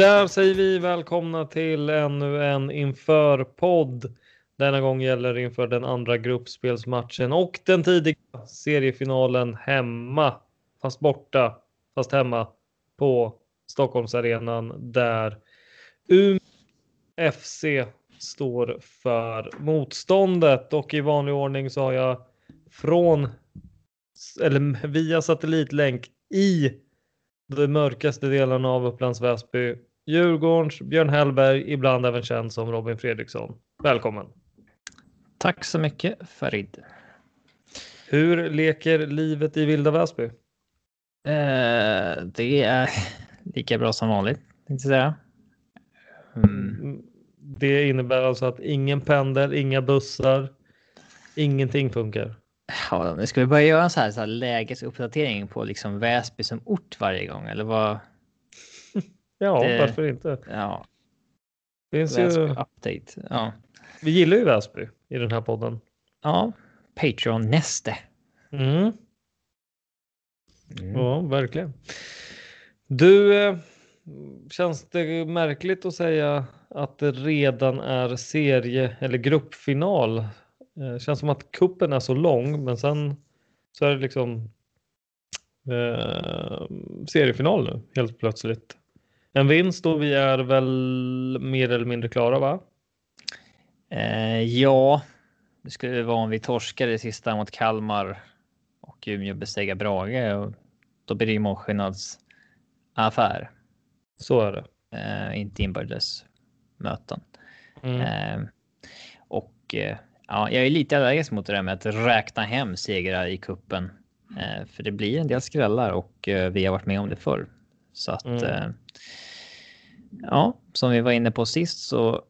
Där säger vi välkomna till ännu en inför-podd. Denna gång gäller det inför den andra gruppspelsmatchen och den tidiga seriefinalen hemma, fast borta, fast hemma på Stockholmsarenan där Umeå FC står för motståndet och i vanlig ordning så har jag från eller via satellitlänk i de mörkaste delarna av Upplands Väsby. Djurgårdens Björn Hellberg, ibland även känd som Robin Fredriksson. Välkommen! Tack så mycket Farid. Hur leker livet i Vilda Väsby? Eh, det är lika bra som vanligt, tänkte säga. Mm. Det innebär alltså att ingen pendel, inga bussar, ingenting funkar. Ja, nu ska vi börja göra en så här, så här lägesuppdatering på liksom Väsby som ort varje gång eller vad? Ja, det, varför inte? Ja. Finns Väsby ju... update. Ja. Vi gillar ju Väsby i den här podden. Ja, Patreon näste. Mm. Mm. Ja, verkligen. Du, eh, känns det märkligt att säga att det redan är serie eller gruppfinal? Eh, känns som att kuppen är så lång, men sen så är det liksom eh, seriefinal nu helt plötsligt. En vinst och vi är väl mer eller mindre klara, va? Eh, ja, det skulle vara om vi torskar det sista mot Kalmar och Umeå besegra Brage och då blir det ju målskillnadsaffär. Så är det. Eh, inte inbördes möten. Mm. Eh, och eh, ja, jag är lite allergisk mot det där med att räkna hem segrar i kuppen. Eh, för det blir en del skrällar och eh, vi har varit med om det förr. Så att Mm. eh, ja, som vi var inne på sist så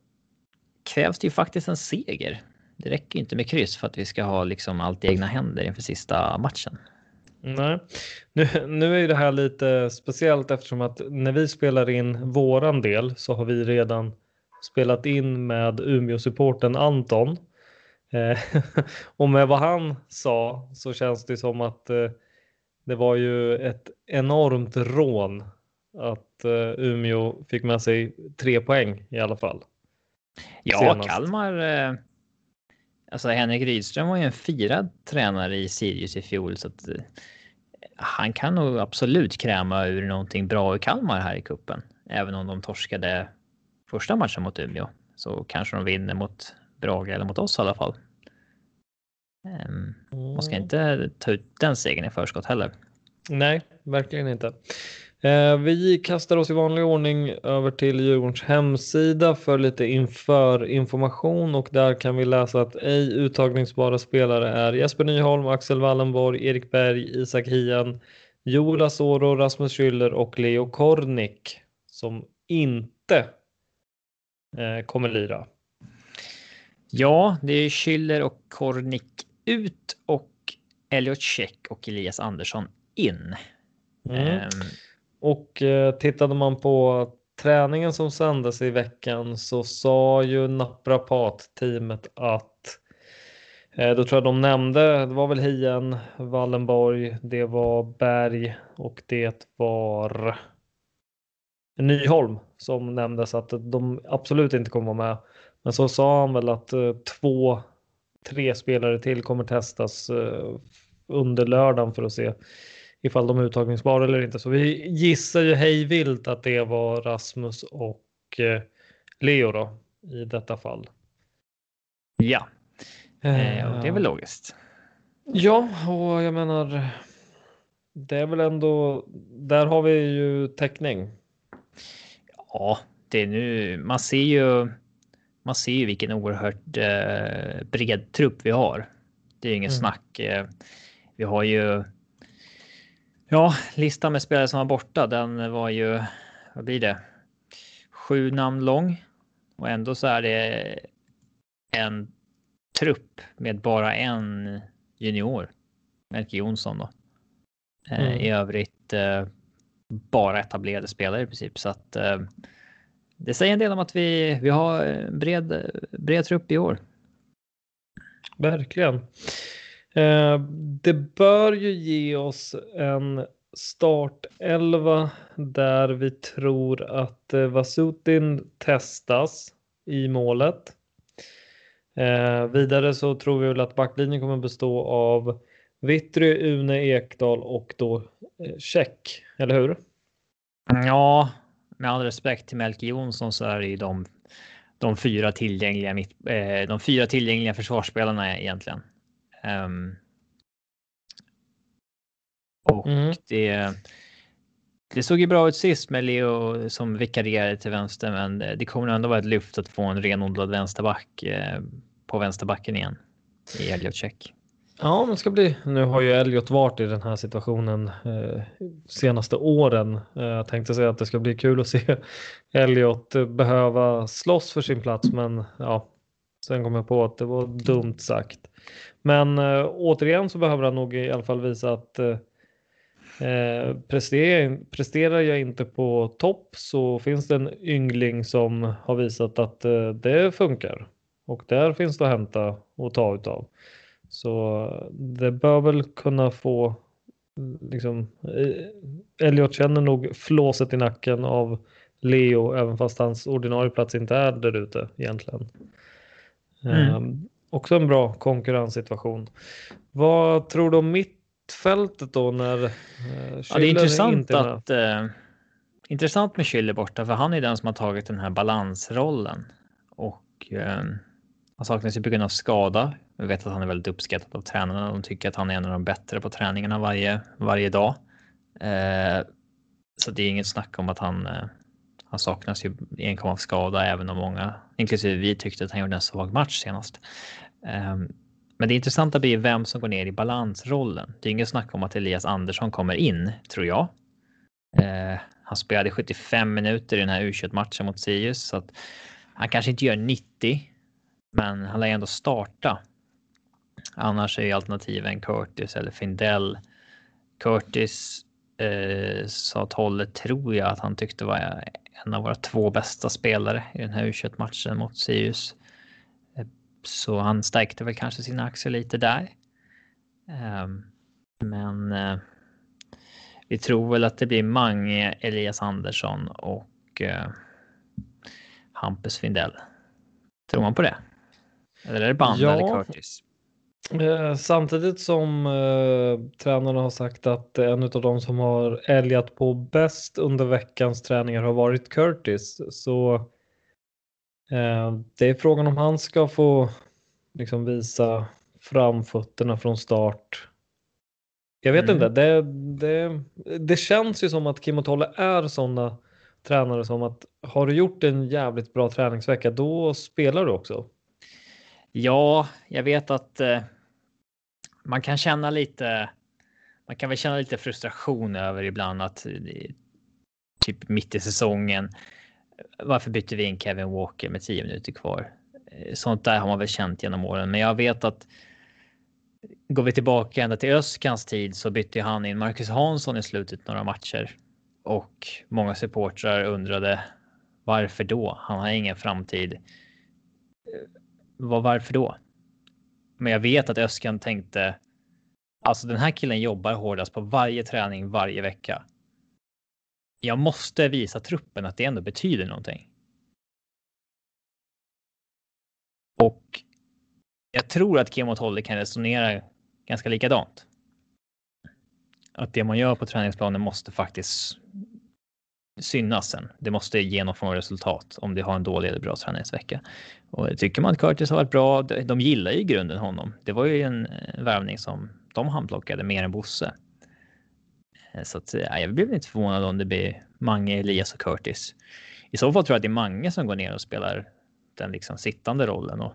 krävs det ju faktiskt en seger. Det räcker inte med kryss för att vi ska ha liksom allt i egna händer inför sista matchen. Nej, nu, nu är ju det här lite speciellt eftersom att när vi spelar in våran del så har vi redan spelat in med Umeå-supporten Anton. Eh, och med vad han sa så känns det som att eh, det var ju ett enormt rån att eh, Umeå fick med sig tre poäng i alla fall. Ja, Senast. Kalmar. Eh, alltså Henrik Rydström var ju en firad tränare i Sirius i fjol så att eh, han kan nog absolut kräma ur någonting bra i Kalmar här i kuppen. Även om de torskade första matchen mot Umeå så kanske de vinner mot Brage eller mot oss i alla fall. Um, man ska inte ta ut den segern i förskott heller. Nej, verkligen inte. Eh, vi kastar oss i vanlig ordning över till Djurgårdens hemsida för lite inför information och där kan vi läsa att ej uttagningsbara spelare är Jesper Nyholm, Axel Wallenborg, Erik Berg, Isak Hien, Joel Asoro, Rasmus Schüller och Leo Kornick som inte eh, kommer lira. Ja, det är Schüller och Kornick ut och Elliot Check och Elias Andersson in. Mm. Um, och eh, tittade man på träningen som sändes i veckan så sa ju naprapat-teamet att eh, då tror jag de nämnde, det var väl Hien, Wallenborg, det var Berg och det var Nyholm som nämndes att de absolut inte kommer vara med. Men så sa han väl att eh, två, tre spelare till kommer testas eh, under lördagen för att se ifall de är uttagningsbara eller inte. Så vi gissar ju hej vilt att det var Rasmus och eh, Leo då i detta fall. Ja, eh, och det är väl logiskt. Ja, och jag menar, det är väl ändå, där har vi ju täckning. Ja, det är nu, man ser ju, man ser ju vilken oerhört eh, bred trupp vi har. Det är ju ingen mm. snack. Eh, vi har ju Ja, listan med spelare som var borta, den var ju, vad blir det? Sju namn lång. Och ändå så är det en trupp med bara en junior. Melke Jonsson då. Eh, mm. I övrigt eh, bara etablerade spelare i princip. Så att eh, det säger en del om att vi, vi har en bred, bred trupp i år. Verkligen. Eh, det bör ju ge oss en startelva där vi tror att eh, Vasutin testas i målet. Eh, vidare så tror vi väl att backlinjen kommer bestå av Vittry, Une, Ekdal och då eh, Check, eller hur? Ja, med all respekt till Melke Jonsson så är det ju de, de fyra tillgängliga, de fyra tillgängliga försvarsspelarna egentligen. Um, och mm. det, det såg ju bra ut sist med Leo som vikarierade till vänster, men det kommer ändå vara ett lyft att få en renodlad vänsterback eh, på vänsterbacken igen i Elliot Check. Ja, det ska bli. Nu har ju Elliot varit i den här situationen eh, senaste åren. Eh, jag tänkte säga att det ska bli kul att se Elliot behöva slåss för sin plats, men ja, sen kom jag på att det var dumt sagt. Men eh, återigen så behöver han nog i alla fall visa att eh, eh presterar, presterar jag inte på topp så finns det en yngling som har visat att eh, det funkar. Och där finns det att hämta och ta utav. Så det bör väl kunna få liksom eh, Elliot känner nog flåset i nacken av Leo även fast hans ordinarie plats inte är där ute egentligen. Mm. Um, också en bra konkurrenssituation. Vad tror du om mittfältet då när eh, ja, Det är intressant är att eh, intressant med Schüller borta för han är den som har tagit den här balansrollen och eh, han saknas ju på grund av skada. Vi vet att han är väldigt uppskattad av tränarna. De tycker att han är en av de bättre på träningarna varje, varje dag. Eh, så det är inget snack om att han eh, han saknas ju enkom av skada, även om många, inklusive vi, tyckte att han gjorde en svag match senast. Um, men det intressanta blir vem som går ner i balansrollen. Det är inget snack om att Elias Andersson kommer in, tror jag. Uh, han spelade 75 minuter i den här U21-matchen mot Sirius, så att han kanske inte gör 90, men han lär ändå starta. Annars är alternativen Curtis eller Findell. Curtis eh, sa Tolle, tror jag, att han tyckte var en av våra två bästa spelare i den här u matchen mot Sirius. Eh, så han stärkte väl kanske sina aktier lite där. Ehm, men eh, vi tror väl att det blir Mange, Elias Andersson och eh, Hampus Findell. Tror man på det? Eller är det Band ja. eller Curtis? Eh, samtidigt som eh, tränarna har sagt att en av de som har älgat på bäst under veckans träningar har varit Curtis. Så eh, det är frågan om han ska få liksom visa framfötterna från start. Jag vet Mm. inte, det, det, det känns ju som att Kim och Tolle är sådana tränare som att har du gjort en jävligt bra träningsvecka då spelar du också. Ja, jag vet att eh, man kan känna lite. Man kan väl känna lite frustration över ibland att eh, typ mitt i säsongen. Varför bytte vi in Kevin Walker med 10 minuter kvar? Eh, sånt där har man väl känt genom åren, men jag vet att. Går vi tillbaka ända till Öskans tid så bytte han in Marcus Hansson i slutet några matcher och många supportrar undrade varför då? Han har ingen framtid. Eh, Var varför då? Men jag vet att Öskan tänkte. Alltså den här killen jobbar hårdast på varje träning varje vecka. Jag måste visa truppen att det ändå betyder någonting. Och jag tror att Kim och Tolle kan resonera ganska likadant. Att det man gör på träningsplanen måste faktiskt synas sen. Det måste ge någon form av resultat om det har en dålig eller bra träningsvecka. Och tycker man att Curtis har varit bra, de gillar ju i grunden honom. Det var ju en eh, värvning som de handplockade mer än Bosse. Eh, så att, ja, jag blir inte förvånad om det blir Mange, Elias och Curtis. I så fall tror jag att det är Mange som går ner och spelar den liksom sittande rollen. Och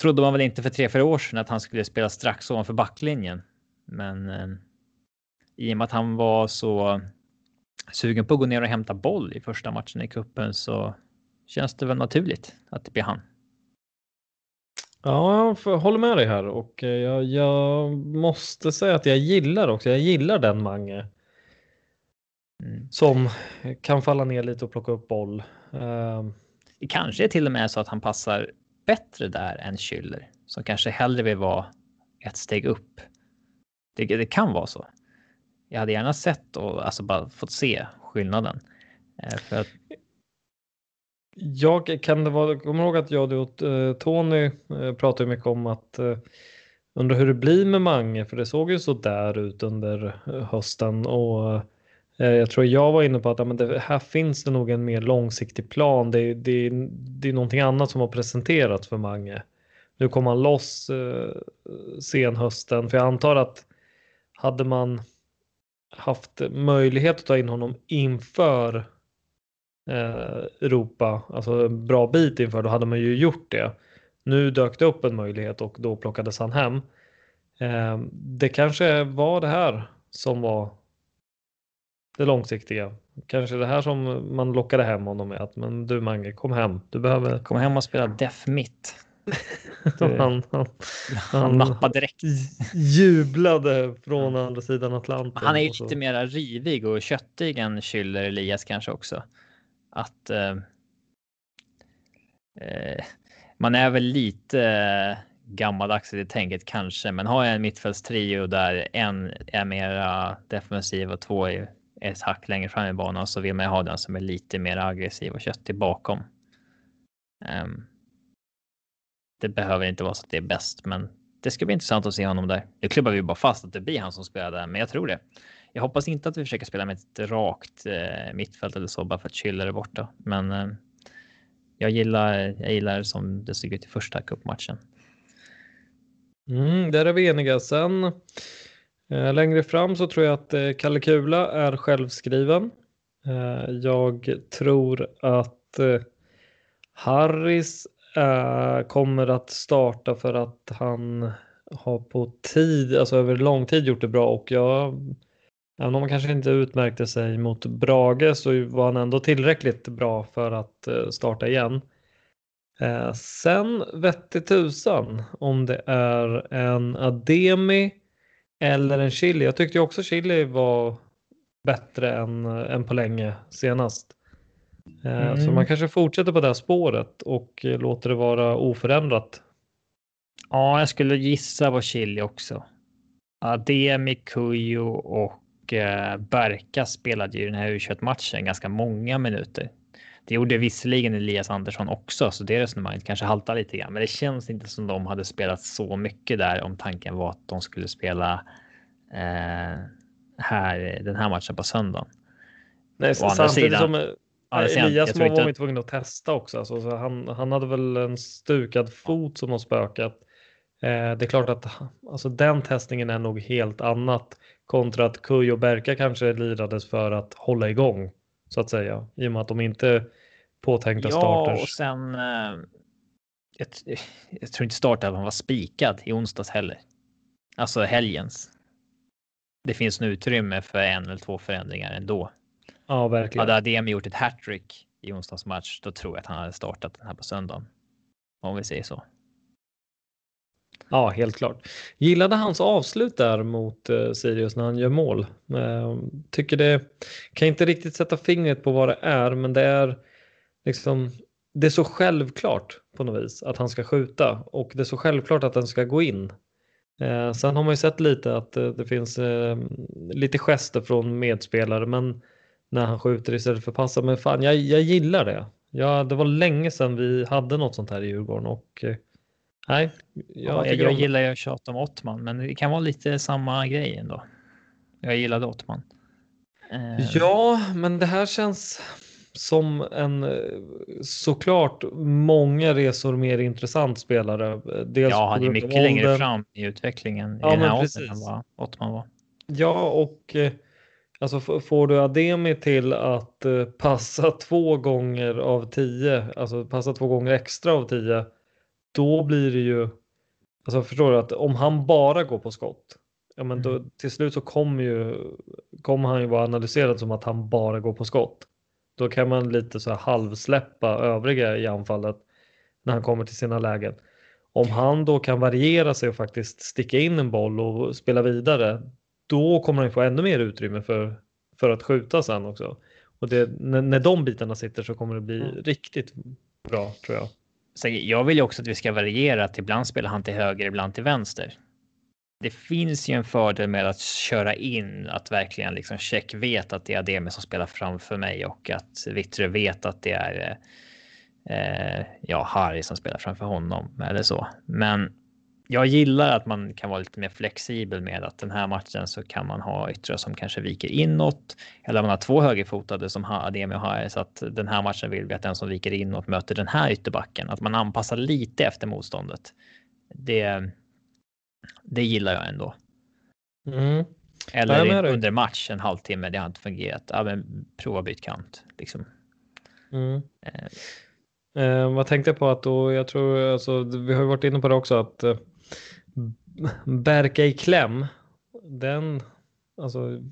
trodde man väl inte för tre, fyra år sedan att han skulle spela strax ovanför backlinjen. Men eh, i och med att han var så sugen på att gå ner och hämta boll i första matchen i kuppen så känns det väl naturligt att det blir han. Ja, jag håller med dig här och eh, jag, jag måste säga att jag gillar också, jag gillar den Mange Mm. som kan falla ner lite och plocka upp boll. Ehm, Det kanske är till och med så att han passar bättre där än Schüller som kanske hellre vill vara ett steg upp. Det, det kan vara så. Jag hade gärna sett och alltså bara fått se skillnaden. Eh, För att, Jag kan det vara, kommer ihåg att jag och eh, Tony eh, pratade mycket om att eh, undra hur det blir med Mange för det såg ju så där ut under eh, hösten och eh, jag tror jag var inne på att ja, men det, här finns det nog en mer långsiktig plan. Det, det, det är någonting annat som har presenterats för Mange. Nu kom han loss eh, sen hösten för jag antar att hade man haft möjlighet att ta in honom inför eh, Europa, alltså en bra bit inför, då hade man ju gjort det. Nu dök det upp en möjlighet och då plockades han hem. Eh, det kanske var det här som var det långsiktiga. Kanske det här som man lockade hem honom med. Att, men du Mange, kom hem. Du behöver... kom hem och spela def mitt. han, han, Han nappade direkt. jublade från andra sidan Atlanten. Han är ju lite mera rivig och köttig än Schüller Elias kanske också. Att eh, eh, man är väl lite eh, gammaldags i det tänket kanske, men har jag en mittfältstrio där en är mera defensiv och två är ett hack längre fram i banan så vill man ju ha den som är lite mer aggressiv och köttig bakom. Ehm, det behöver inte vara så att det är bäst, men det ska bli intressant att se honom där. Nu klubbar vi bara fast att det blir han som spelar där, men jag tror det. Jag hoppas inte att vi försöker spela med ett rakt eh, mittfält eller så bara för att Schüller är borta. Men eh, jag gillar, jag gillar som det såg ut i första cupmatchen. Mm, där är vi eniga. Sen eh, längre fram så tror jag att eh, Kalle Kula är självskriven. Eh, jag tror att eh, Harris Eh, kommer att starta för att han har på tid, alltså över lång tid gjort det bra och jag, även om han kanske inte utmärkte sig mot Brage så var han ändå tillräckligt bra för att eh, starta igen. Eh, sen vette tusan om det är en Ademi eller en Chili. Jag tyckte ju också Chili var bättre än, eh, än på länge senast. Eh, Så Mm. man kanske fortsätter på det här spåret och låter det vara oförändrat. Ja, jag skulle gissa på Chile också. Ademi, Kujo och eh, Berka spelade ju den här u matchen ganska många minuter. Det gjorde visserligen Elias Andersson också, så det resonemanget kanske haltar lite grann. Men det känns inte som de hade spelat så mycket där om tanken var att de skulle spela eh, här den här matchen på söndagen. Nej, Å andra sidan- som Elias var inte tvungen att testa också. Alltså, så han, han hade väl en stukad fot som har spökat. Eh, det är klart att alltså, den testningen är nog helt annat kontra att Kuj och Berka kanske lirades för att hålla igång så att säga i och med att de inte påtänkta ja, starters. Ja, och sen. Eh, jag, jag, tror inte startelvan var spikad i onsdags heller. Alltså helgens. Det finns nu utrymme för en eller två förändringar ändå. Ja, verkligen. Hade Adem gjort ett hattrick i onsdags match, då tror jag att han hade startat den här på söndagen. Om vi säger så. Ja, helt klart. Gillade hans avslut där mot eh, Sirius när han gör mål. Eh, tycker det, kan inte riktigt sätta fingret på vad det är, men det är liksom, det är så självklart på något vis att han ska skjuta och det är så självklart att den ska gå in. Eh, sen har man ju sett lite att det finns lite gester från medspelare, men när han skjuter istället för passa. Men fan, jag, jag gillar det. Ja, det var länge sedan vi hade något sånt här i Djurgården och eh, nej. Jag, ja, jag, gillar ju att tjata om Ottman, men det kan vara lite samma grej ändå. Jag gillade Ottman. Eh. Ja, men det här känns som en såklart många resor mer intressant spelare. Dels ja, han är mycket längre fram i utvecklingen ja, i den här åldern än vad Ottman var. Ja, och eh, Alltså får du Ademi till att eh, passa två gånger av tio, alltså passa två gånger extra av tio, då blir det ju, alltså förstår du att om han bara går på skott, ja men då, mm. till slut så kommer ju, kommer han ju vara analyserad som att han bara går på skott. Då kan man lite så här halvsläppa övriga i anfallet när han kommer till sina lägen. Om han då kan variera sig och faktiskt sticka in en boll och spela vidare, då kommer han få ännu mer utrymme för, för att skjuta sen också. Och det, när, när de bitarna sitter så kommer det bli mm. riktigt bra tror jag. Så jag vill ju också att vi ska variera att ibland spelar han till höger, ibland till vänster. Det finns ju en fördel med att köra in, att verkligen liksom check vet att det är Ademi som spelar framför mig och att Vittre vet att det är eh, ja, Harry som spelar framför honom eller så. Men jag gillar att man kan vara lite mer flexibel med att den här matchen så kan man ha yttrar som kanske viker inåt eller man har två högerfotade som har Ademi och så att den här matchen vill vi att den som viker inåt möter den här ytterbacken. Att man anpassar lite efter motståndet. Det, det gillar jag ändå. Mm. Eller under match en halvtimme, det har inte fungerat. Ja, men prova byt kant liksom. Mm. Eh. Eh, vad tänkte jag på att då, jag tror, alltså, vi har ju varit inne på det också, att eh, Berka i kläm. Den, alltså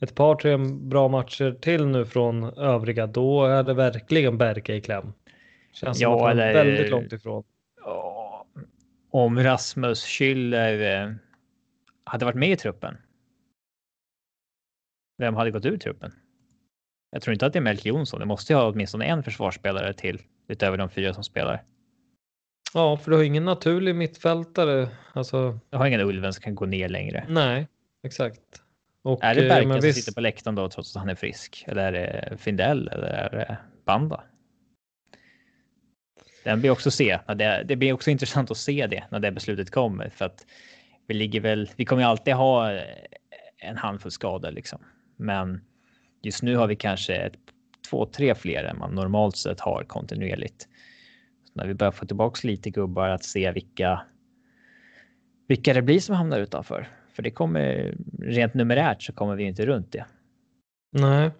ett par tre bra matcher till nu från övriga, då är det verkligen Berka i kläm. Känns ja, som att eller, väldigt långt ifrån. Om Rasmus Schüller eh, hade varit med i truppen. Vem hade gått ur truppen? Jag tror inte att det är Melke Jonsson. Det måste ju ha åtminstone en försvarsspelare till utöver de fyra som spelar. Ja, för du har ingen naturlig mittfältare. Alltså... Jag har ingen Ulven som kan gå ner längre. Nej, exakt. Och, är det Berken som visst... sitter på läktaren då trots att han är frisk? Eller är det Findell eller är det Banda? Den blir också se. Det, det blir också intressant att se det när det beslutet kommer för att vi ligger väl. Vi kommer alltid ha en handfull skador liksom, men just nu har vi kanske ett, två, tre fler än man normalt sett har kontinuerligt när vi börjar få tillbaks lite gubbar att se vilka vilka det blir som hamnar utanför. För det kommer rent numerärt så kommer vi inte runt det. Nej,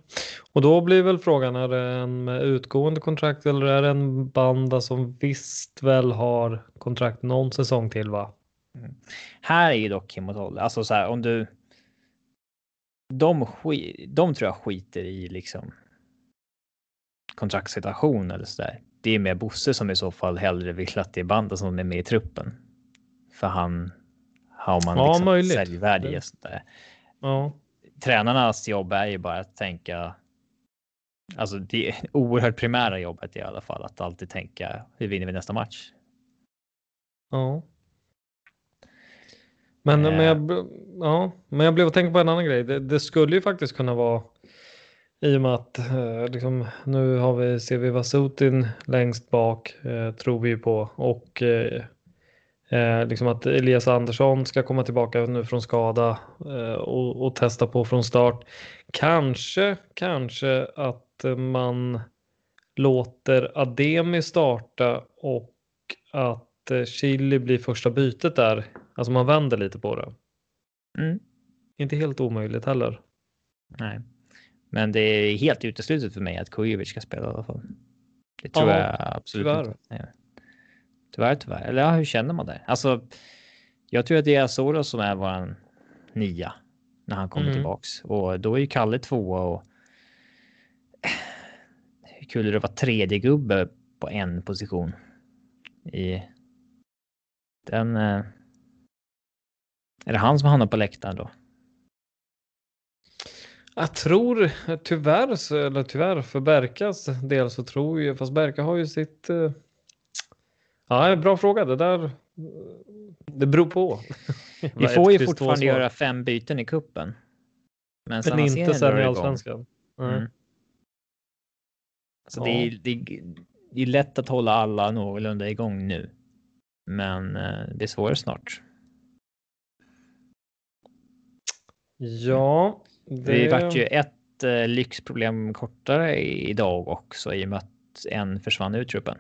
och då blir väl frågan är det en med utgående kontrakt eller är det en banda som visst väl har kontrakt någon säsong till va? Mm. Här är ju dock Kim och Tolle, alltså så här om du. De, de tror jag skiter i liksom. Kontraktssituation eller så där det är mer Bosse som i så fall hellre vill att det är banden som är med i truppen. För han har man ja, liksom säljvärde i sånt där. Ja. Tränarnas jobb är ju bara att tänka. Alltså det oerhört primära jobbet i alla fall att alltid tänka hur vinner vi nästa match? Ja. Men, eh. men, jag, ja, men jag blev att tänka på en annan grej. Det, det skulle ju faktiskt kunna vara i och med att eh, liksom, nu har vi CV Vasutin längst bak eh, tror vi på och eh, eh, liksom att Elias Andersson ska komma tillbaka nu från skada eh, och, och, testa på från start. Kanske, kanske att man låter Ademi starta och att att eh, Chili blir första bytet där. Alltså man vänder lite på det. Mm. Inte helt omöjligt heller. Nej, men det är helt uteslutet för mig att Kujovic ska spela i alla fall. Det tror Ja, jag absolut tyvärr. inte. Nej. Tyvärr, tyvärr. Eller ja, hur känner man där? Alltså, jag tror att det är Asoro som är våran nia när han kommer Mm. tillbaks och då är ju Kalle tvåa och hur kul är det att vara tredje gubbe på en position i den. eh, Är det han som hamnar på läktaren då? Jag tror tyvärr, så- eller tyvärr för Berkas del så tror jag, fast Berka har ju sitt... eh, Ja, bra fråga. Det där... Det beror på. Vi får ju fortfarande göra fem byten i kuppen. Men, Men inte sen i allsvenskan. Mm. Så Ja. det, är, det, är, det är lätt att hålla alla någorlunda igång nu. Men eh, det är svårare snart. Ja, det... Det vart ju ett eh, lyxproblem kortare idag också i och med att en försvann ur truppen.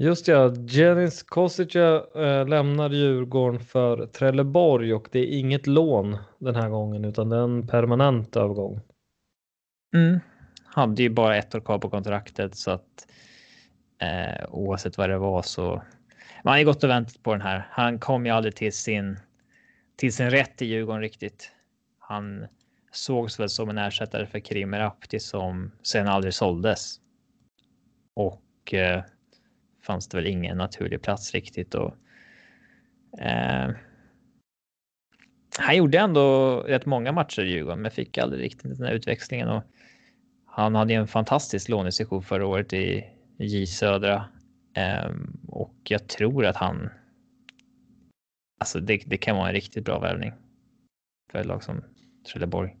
Just ja, Jenis Kosica äh, lämnar Djurgården för Trelleborg och det är inget lån den här gången utan det är en permanent övergång. Mm. Hade ju bara ett år kvar på kontraktet så att eh, oavsett vad det var så. Man har ju gått och väntat på den här. Han kom ju aldrig till sin till sin rätt i Djurgården riktigt. Han sågs väl som en ersättare för Krimer Apti som sen aldrig såldes. Och eh, fanns det väl ingen naturlig plats riktigt och. Eh, han gjorde ändå rätt många matcher i Djurgården, men fick aldrig riktigt den här utväxlingen och han hade ju en fantastisk lånesession förra året i J Södra eh, och jag tror att han. Alltså det, det kan vara en riktigt bra värvning. För ett lag som Trelleborg.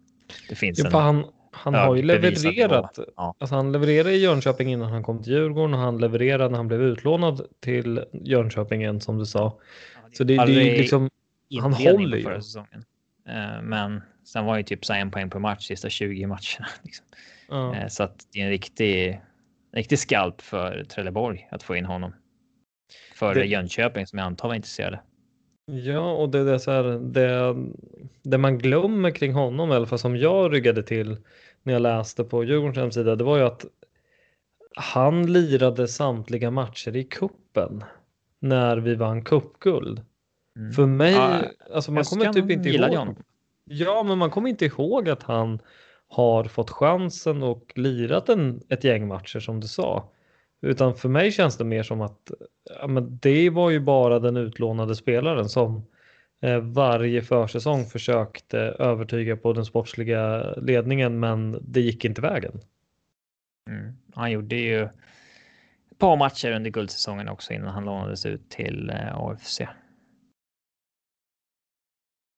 Det finns Ja, en. han han har ju levererat. Ja. Alltså han levererade i Jönköping innan han kom till Djurgården och han levererade när han blev utlånad till Jönköping igen som du sa. Så det, det är ju liksom, han håller ju. förra säsongen. Eh, Men sen var ju typ så en poäng per match sista 20 matcherna. Liksom. ja. Eh, Så att det är en riktig, riktig skalp för Trelleborg att få in honom. Före Det- Jönköping som jag antar var intresserade. Ja, och det, det, är så här, det, det man glömmer kring honom, i alla fall som jag ryggade till när jag läste på Djurgårdens hemsida, det var ju att han lirade samtliga matcher i kuppen när vi vann cupguld. Mm. För mig, Ja, alltså man kommer typ inte ihåg. honom. Ja, men man kommer inte ihåg att han har fått chansen och lirat en, ett gäng matcher som du sa. Utan för mig känns det mer som att ja, men det var ju bara den utlånade spelaren som eh, varje försäsong försökte övertyga på den sportsliga ledningen men det gick inte vägen. Mm. Han gjorde ju ett par matcher under guldsäsongen också innan han lånades ut till eh, AFC.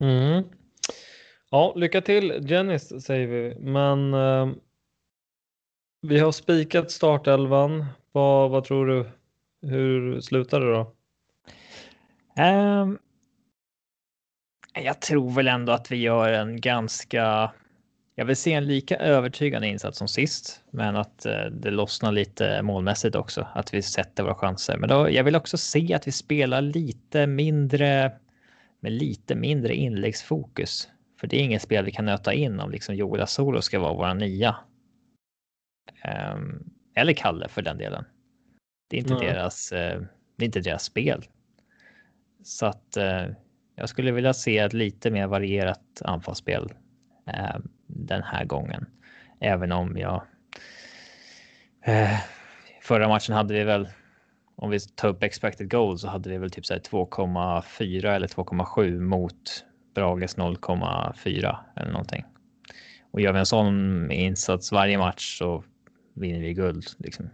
Mm. Ja, lycka till Jennys säger vi. Men eh, vi har spikat startelvan. Vad, vad tror du? Hur slutar det då? Um, jag tror väl ändå att vi gör en ganska. Jag vill se en lika övertygande insats som sist, men att eh, det lossnar lite målmässigt också, att vi sätter våra chanser. Men då, jag vill också se att vi spelar lite mindre med lite mindre inläggsfokus, för det är inget spel vi kan nöta in om liksom Joel Asolo ska vara våra nia. Um, eller Kalle för den delen. Det är inte Nej. deras. Eh, det är inte deras spel. Så att eh, jag skulle vilja se ett lite mer varierat anfallsspel eh, den här gången. Även om jag. Eh, förra matchen hade vi väl. Om vi tar upp expected goal så hade vi väl typ så här 2,4 eller 2,7 mot Brages 0,4 eller någonting. Och gör vi en sån insats varje match så vinner vi guld liksom.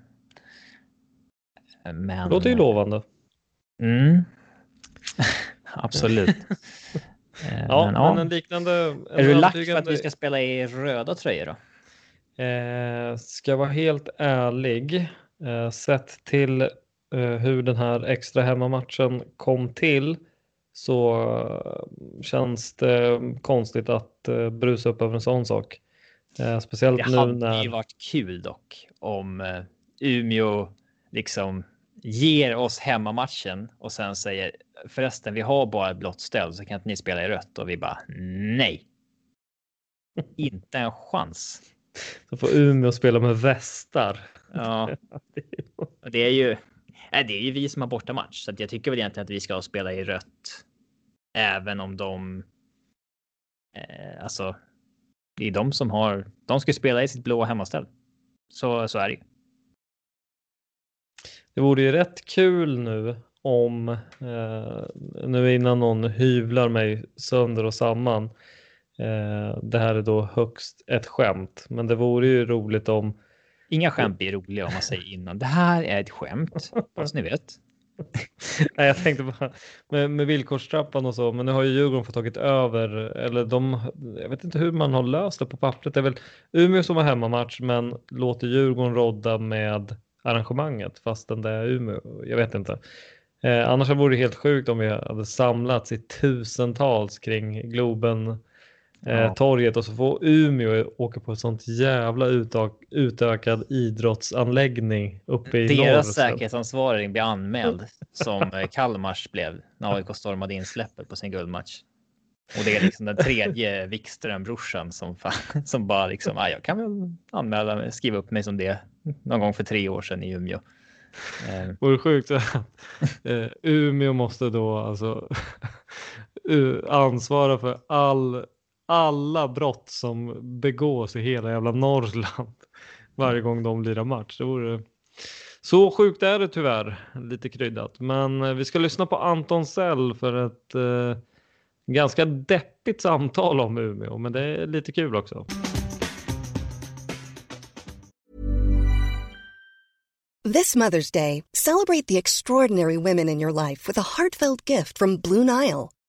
Men. Det låter ju lovande. Mm. Absolut. Eh, Ja, men, men, ja. en liknande. En Är du lack för att vi ska spela i röda tröjor då? Eh, ska jag vara helt ärlig, eh, sett till eh, hur den här extra hemmamatchen kom till så eh, känns det konstigt att eh, brusa upp över en sån sak. Eh, speciellt Det nu hade när... ju varit kul dock om eh, Umeå liksom ger oss hemmamatchen och sen säger förresten, vi har bara ett blått ställ så kan inte ni spela i rött och vi bara nej. inte en chans. Så får Umeå spela med västar. Ja, det är ju. Det är ju vi som har bortamatch så att jag tycker väl egentligen att vi ska spela i rött. Även om de. Eh, alltså. Det är de som har. De ska spela i sitt blåa hemmaställ. Så så är det. Det vore ju rätt kul nu om eh, nu innan någon hyvlar mig sönder och samman. Eh, det här är då högst ett skämt, men det vore ju roligt om. Inga skämt blir roliga om man säger innan. Det här är ett skämt, fast ni vet. Nej, jag tänkte bara med, med villkorstrappan och så, men nu har ju Djurgården fått tagit över, eller de, jag vet inte hur man har löst det på pappret. Det är väl Umeå som har hemmamatch, men låter Djurgården rodda med arrangemanget fastän det är Umeå. Jag vet inte. Eh, annars vore det helt sjukt om vi hade samlats i tusentals kring Globen eh, torget och så får Umeå åka på ett sånt jävla utök utökad idrottsanläggning uppe i Deras norr. säkerhetsansvarig blir anmäld som eh, Kalmars blev när AIK stormade in släppet på sin guldmatch. Och det är liksom den tredje Wikström-brorsan som, som bara liksom, ah, jag kan väl anmäla mig, skriva upp mig som det någon gång för tre år sedan i Umeå. Eh. Vore sjukt att eh, Umeå måste då alltså ansvara för all, alla brott som begås i hela jävla Norrland varje gång de lirar match. Det vore... Så sjukt är det tyvärr, lite kryddat. Men eh, vi ska lyssna på Anton Sell för ett eh, ganska deppigt samtal om Umeå, men det är lite kul också. This Mother's Day, celebrate the extraordinary women in your life with a heartfelt gift from Blue Nile.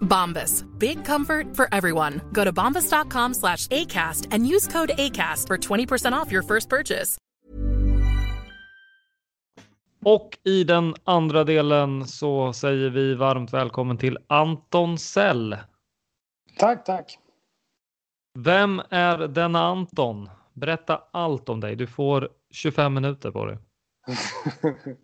Bombas. Big comfort for everyone. Go to bombas.com slash ACAST and use code ACAST for 20% off your first purchase. Och i den andra delen så säger vi varmt välkommen till Anton Sell. Tack, tack. Vem är denna Anton? Berätta allt om dig. Du får 25 minuter på dig.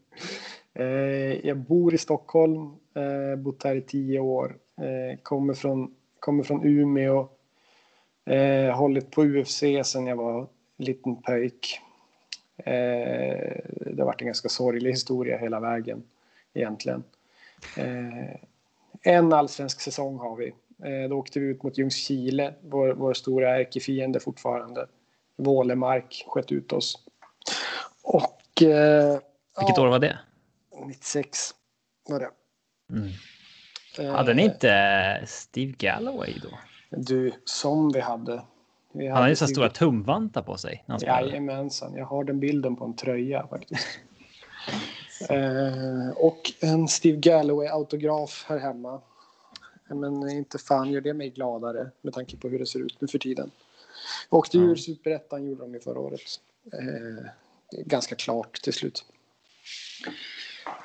Eh, jag bor i Stockholm, eh, bott här i tio år. Eh, kommer, från, kommer från Umeå. Hållit på UFC sedan jag var liten pöjk. Det har varit en ganska sorglig historia hela vägen egentligen. En allsvensk säsong har vi. Då åkte vi ut mot Ljungskile, vår, vår stora ärkefiende fortfarande. Vålemark sköt ut oss. Och... Eh, Vilket ja, år var det? 96 var det. Mm. Eh, hade ni inte Steve Galloway då? Du, som vi hade. Vi han hade ju så Steve... stora tumvantar på sig. Jajamensan, jag har den bilden på en tröja faktiskt. eh, och en Steve Galloway-autograf här hemma. Men inte fan gör det mig gladare med tanke på hur det ser ut nu för tiden. Åkte ur superettan gjorde de ju förra året. Eh, ganska klart till slut.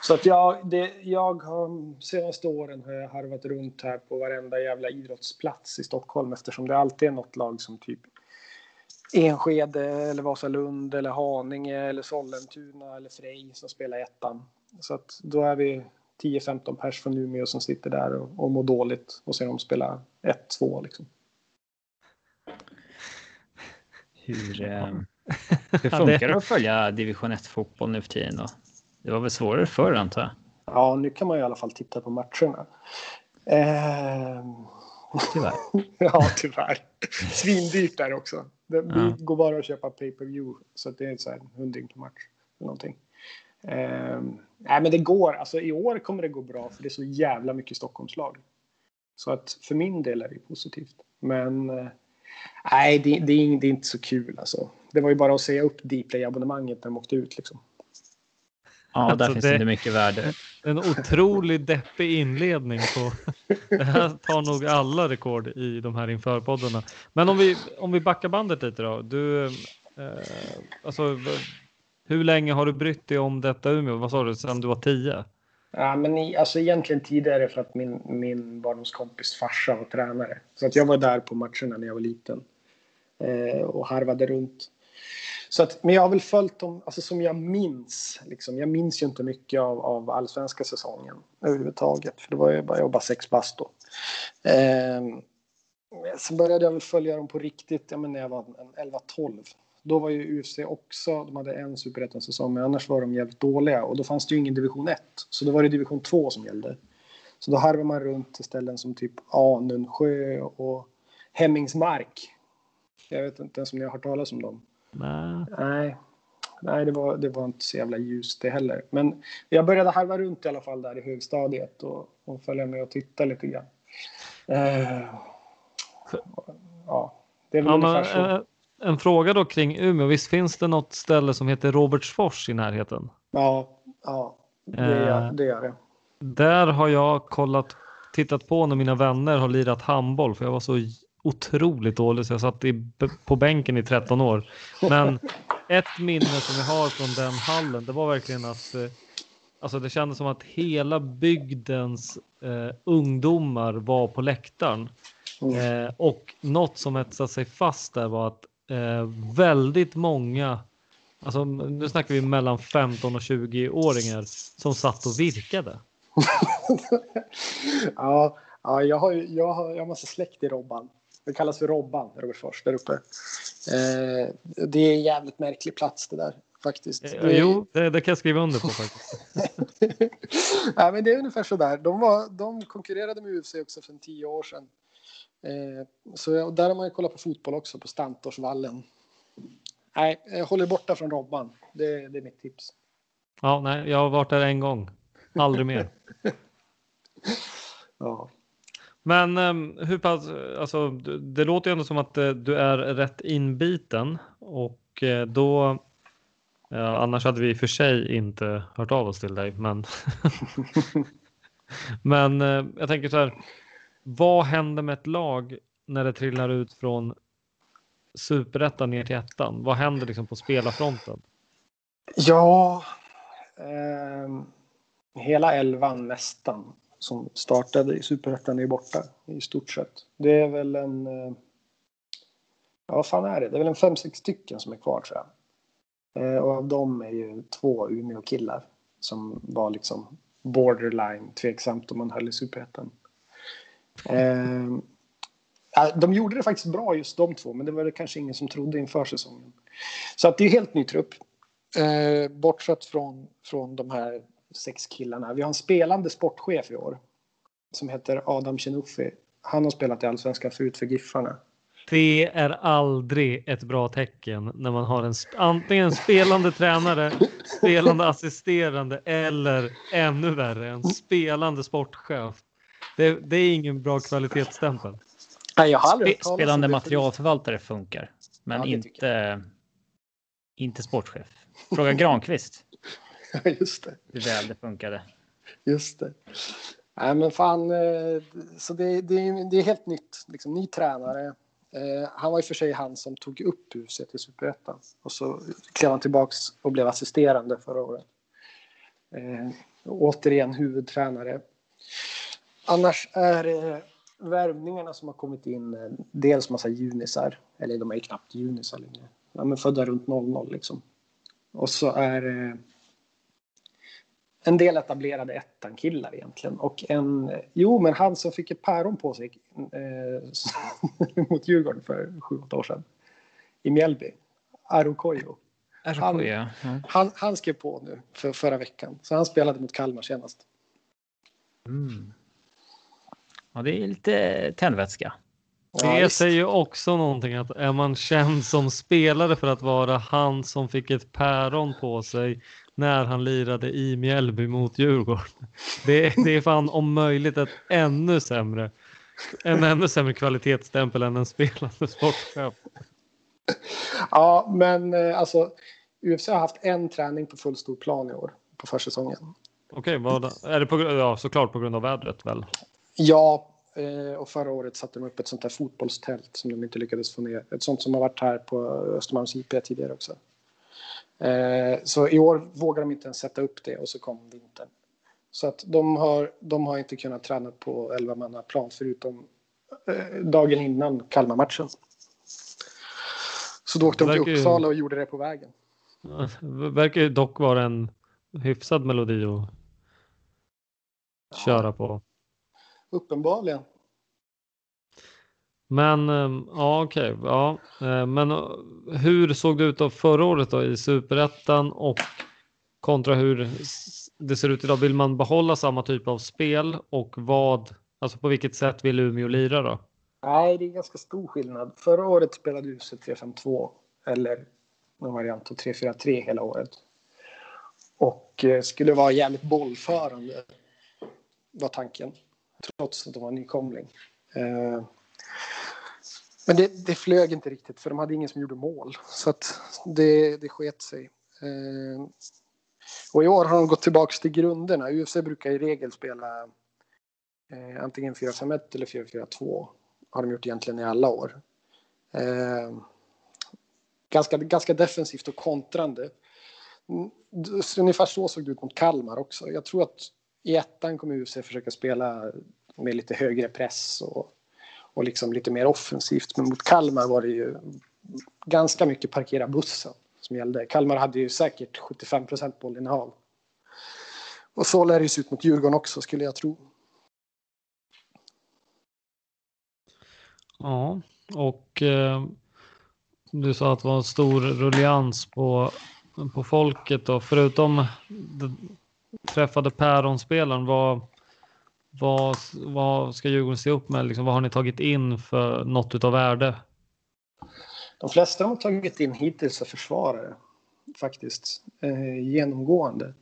Så att jag, det, jag har senaste åren har jag harvat runt här på varenda jävla idrottsplats i Stockholm eftersom det alltid är något lag som typ Enskede eller Vasalund eller Haninge eller Sollentuna eller Frej som spelar ettan. Så att då är vi 10-15 pers från Umeå som sitter där och, och mår dåligt och ser dem spela 1-2 liksom. Hur, eh, hur funkar det att följa division 1 fotboll nu för tiden då? Det var väl svårare förr antar jag? Ja, nu kan man i alla fall titta på matcherna. Eh... Tyvärr. ja, tyvärr. Svindyrt där också. Det ja. går bara att köpa pay per view så det är så här hundring på match. Eller någonting. Eh, nej, men det går. Alltså, I år kommer det gå bra för det är så jävla mycket Stockholmslag. Så att för min del är det positivt. Men eh, nej, det, det, är, det är inte så kul alltså. Det var ju bara att säga upp Dplay-abonnemanget när de åkte ut liksom. Ja, alltså där finns det inte mycket värde. En otroligt deppig inledning på. Det här tar nog alla rekord i de här införpoddarna. Men om vi om vi backar bandet lite då. Du, eh, alltså, hur länge har du brytt dig om detta Umeå? Vad sa du sedan du var tio? Ja, men i, alltså egentligen tidigare för att min, min barndomskompis farsa var tränare. Så att jag var där på matcherna när jag var liten. Eh, och harvade runt. Så att, men jag har väl följt dem alltså som jag minns. Liksom. Jag minns ju inte mycket av, av allsvenska säsongen överhuvudtaget. För det var ju bara, jag var bara sex bast då. Eh, sen började jag väl följa dem på riktigt ja, men när jag var 11-12. Då var ju UFC också, de hade en superettan-säsong, men annars var de jävligt dåliga. Och då fanns det ju ingen division 1, så då var det division 2 som gällde. Så då harvade man runt till ställen som typ Anundsjö och Hemmingsmark. Jag vet inte ens om ni har hört talas om dem. Nej. Nej, Nej det, var, det var inte så jävla ljust det heller. Men jag började harva runt i alla fall där i högstadiet och, och följa med och titta lite grann. Eh, ja, det är väl ja, ungefär så. En, en fråga då kring Umeå. Visst finns det något ställe som heter Robertsfors i närheten? Ja, ja det, är, det är det. Där har jag kollat, tittat på när mina vänner har lirat handboll för jag var så otroligt dålig så jag satt i, på bänken i 13 år. Men ett minne som jag har från den hallen, det var verkligen att eh, alltså det kändes som att hela bygdens eh, ungdomar var på läktaren. Mm. Eh, och något som etsade sig fast där var att eh, väldigt många, alltså nu snackar vi mellan 15 och 20-åringar som satt och virkade. ja, ja jag, har, jag, har, jag har massa släkt i Robban. Det kallas för Robban, Robertsfors, där uppe. Eh, det är en jävligt märklig plats det där faktiskt. Eh, det... Jo, det, det, kan jag skriva under på faktiskt. ja, men det är ungefär så där. De, var, de konkurrerade med UFC också för tio år sedan. Eh, så där har man ju kollat på fotboll också, på Stantorsvallen. Nej, jag håller borta från Robban. Det, det är mitt tips. Ja, nej, jag har varit där en gång. Aldrig mer. ja. Men um, hur pass, alltså det låter ju ändå som att uh, du är rätt inbiten och uh, då Ja, annars hade vi i och för sig inte hört av oss till dig, men. men uh, jag tänker så här. Vad händer med ett lag när det trillar ut från superettan ner till ettan? Vad händer liksom på spelarfronten? Ja, eh, hela elvan nästan som startade i superettan är borta i stort sett. Det är väl en... Eh, ja, vad fan är det? Det är väl en fem, sex stycken som är kvar tror jag. Eh, och av dem är ju två Umeå-killar som var liksom borderline tveksamt om man höll i superettan. Eh, de gjorde det faktiskt bra just de två, men det var det kanske ingen som trodde inför säsongen. Så att det är helt ny trupp. Eh, bortsett från, från de här sex killarna. Vi har en spelande sportchef i år som heter Adam Chinuffi. Han har spelat i allsvenskan förut för Giffarna. Det är aldrig ett bra tecken när man har en antingen spelande tränare, spelande assisterande eller ännu värre en spelande sportchef. Det, det är ingen bra kvalitetsstämpel. Nej, jag har aldrig Sp spelande materialförvaltare funkar, men ja, inte, inte sportchef. Fråga Granqvist. Ja, just det. Hur väl det funkade. Just det. Nej, men fan, eh, så det, det, det är helt nytt. Liksom, ny tränare. Eh, han var i och för sig han som tog upp huset i Superettan. Och så klev han tillbaks och blev assisterande förra året. Eh, återigen huvudtränare. Annars är det värvningarna som har kommit in, dels massa junisar, eller de är knappt junisar längre. De är födda runt 00 liksom. Och så är en del etablerade ettan-killar egentligen. Och en, jo men han som fick ett päron på sig eh, mot Djurgården för sju, åtta år sedan. I Mjällby. Arukoyo. Han, ja. han, han skrev på nu för förra veckan. Så han spelade mot Kalmar senast. Mm. Ja, det är lite tändvätska. Det ja, säger ju också någonting att är man känd som spelare för att vara han som fick ett päron på sig när han lirade i Mjällby mot Djurgården. Det, det är fan om möjligt ett ännu sämre, en ännu sämre kvalitetsstämpel än en spelande sportchef. Ja, men eh, alltså UFC har haft en träning på full stor plan i år på försäsongen. Okej, vad är det på, ja, såklart på grund av vädret väl? Ja, och förra året satte de upp ett sånt här fotbollstält som de inte lyckades få ner. Ett sånt som har varit här på Östermalms IP tidigare också. Eh, så i år vågar de inte ens sätta upp det och så kom vintern. Så att de har, de har inte kunnat träna på 11 manna plan förutom eh, dagen innan Kalmar-matchen. Så då åkte de till Uppsala och gjorde det på vägen. Det verkar ju dock vara en hyfsad melodi att köra på. Uppenbarligen. Men ehm, ja, okej. Okay, ja. Eh, men eh, hur såg det ut då förra året då i superettan och kontra hur det ser ut idag? Vill man behålla samma typ av spel och vad, alltså på vilket sätt vill Umeå lira då? Nej, det är ganska stor skillnad. Förra året spelade UC 352 eller någon variant av 343 hela året. Och eh, skulle vara jävligt bollförande var tanken. Trots att de var nykomling. Eh, men det, det flög inte riktigt för de hade ingen som gjorde mål. Så att det, det sket sig. Eh, och i år har de gått tillbaka till grunderna. UFC brukar i regel spela eh, antingen 4-5-1 eller 4-4-2. Har de gjort egentligen i alla år. Eh, ganska, ganska defensivt och kontrande. Mm, ungefär så såg det ut mot Kalmar också. Jag tror att i ettan kommer UFC försöka spela med lite högre press och och liksom lite mer offensivt. Men mot Kalmar var det ju ganska mycket parkera bussen som gällde. Kalmar hade ju säkert 75 procent bollinnehav. Och så lär det se ut mot Djurgården också skulle jag tro. Ja, och eh, du sa att det var en stor rullians på, på folket då. Förutom träffade Päron-spelaren, vad, vad, vad ska Djurgården se upp med? Liksom, vad har ni tagit in för något av värde? De flesta de har tagit in hittills är försvarare faktiskt eh, genomgående.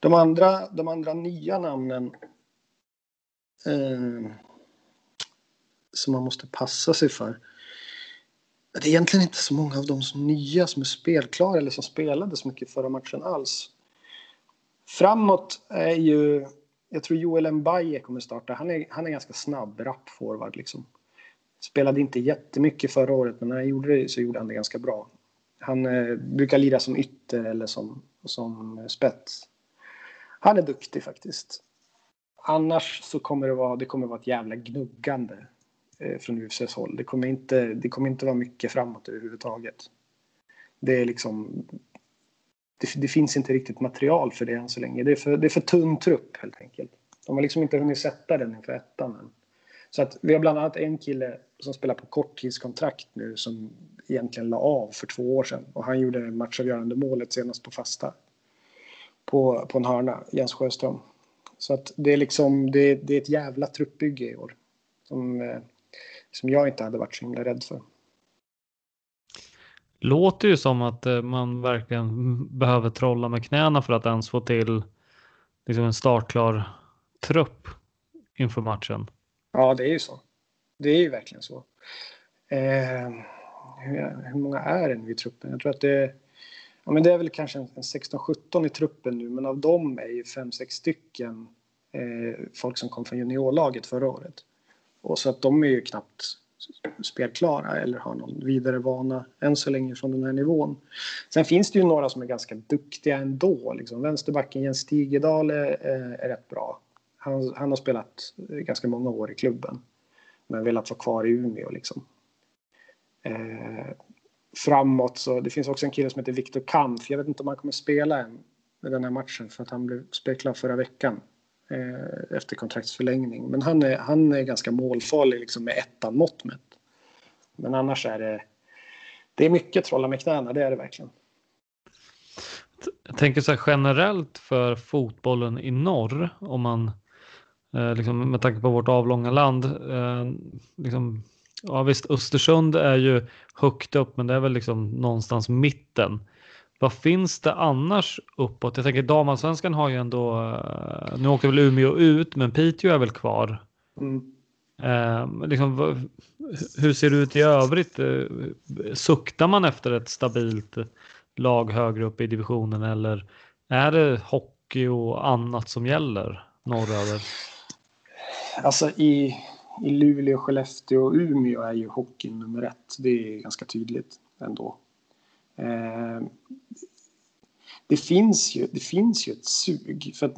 De andra, de andra nya namnen eh, som man måste passa sig för. Det är egentligen inte så många av de som nya som är spelklara eller som spelade så mycket förra matchen alls. Framåt är ju jag tror Joel Mbaye kommer starta. Han är, han är ganska snabb, rapp forward liksom. Spelade inte jättemycket förra året, men när han gjorde det så gjorde han det ganska bra. Han eh, brukar lira som ytter eller som, som spets. Han är duktig faktiskt. Annars så kommer det vara, det kommer vara ett jävla gnuggande eh, från UFCs håll. Det kommer, inte, det kommer inte vara mycket framåt överhuvudtaget. Det är liksom det, det, finns inte riktigt material för det än så länge. Det är för, det är för tunn trupp helt enkelt. De har liksom inte hunnit sätta den inför ettan än. Så att vi har bland annat en kille som spelar på korttidskontrakt nu som egentligen la av för två år sedan och han gjorde matchavgörande målet senast på fasta. På, på en hörna, Jens Sjöström. Så att det är liksom, det, det är ett jävla truppbygge i år. Som, eh, som jag inte hade varit så himla rädd för låter ju som att eh, man verkligen behöver trolla med knäna för att ens få till liksom en startklar trupp inför matchen. Ja, det är ju så. Det är ju verkligen så. Eh, hur, hur, många är det nu i truppen? Jag tror att det är, ja, men det är väl kanske en, en 16-17 i truppen nu, men av dem är ju 5-6 stycken eh, folk som kom från juniorlaget förra året. Och så att de är ju knappt spelklara eller har någon vidare vana än så länge från den här nivån. Sen finns det ju några som är ganska duktiga ändå. Liksom. Vänsterbacken Jens Stigedal är, eh, är rätt bra. Han, han, har spelat ganska många år i klubben. men velat vara kvar i Umeå liksom. Eh, framåt så det finns också en kille som heter Viktor Kampf. Jag vet inte om han kommer spela än den här matchen för att han blev spelklar förra veckan eh, efter kontraktsförlängning. Men han är, han är ganska målfarlig liksom med ettan mått mätt. Men annars är det, det är mycket trolla med knäna, det är det verkligen. Jag tänker så här generellt för fotbollen i norr, om man eh, liksom, med tanke på vårt avlånga land. Eh, liksom, ja visst, Östersund är ju högt upp, men det är väl liksom någonstans mitten. Vad finns det annars uppåt? Jag tänker damallsvenskan har ju ändå, eh, nu åkte väl Umeå ut, men Piteå är väl kvar. Mm. Eh, liksom, hur ser det ut i övrigt? Eh, suktar man efter ett stabilt lag högre upp i divisionen eller är det hockey och annat som gäller norröver? Alltså i, i Luleå, Skellefteå och Umeå är ju hockeyn nummer ett. Det är ganska tydligt ändå. Eh, det, finns ju, det finns ju ett sug för att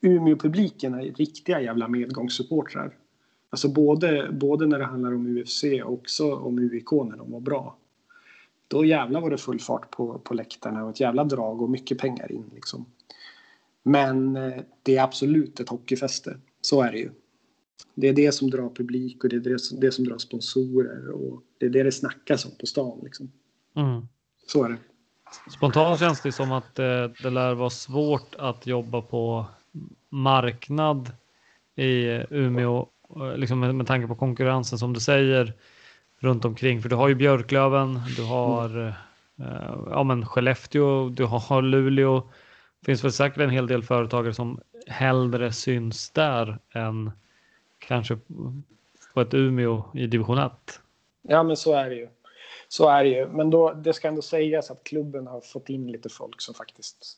Umeå-publiken är riktiga jävla medgångssupportrar. Alltså både, både när det handlar om UFC och också om UIK när de var bra. Då jävlar var det full fart på, på läktarna och ett jävla drag och mycket pengar in liksom. Men eh, det är absolut ett hockeyfäste. Så är det ju. Det är det som drar publik och det är det som, det som drar sponsorer och det är det det snackas om på stan liksom. Mm. Så är det. Spontant känns det som att det, eh, det lär vara svårt att jobba på marknad i Umeå eh, liksom med, med tanke på konkurrensen som du säger runt omkring. För du har ju Björklöven, du har mm. eh, ja, men Skellefteå, du har Luleå. Det finns väl säkert en hel del företagare som hellre syns där än kanske på ett Umeå i division 1. Ja, men så är det ju. Så är det ju. Men då, det ska ändå sägas att klubben har fått in lite folk som faktiskt,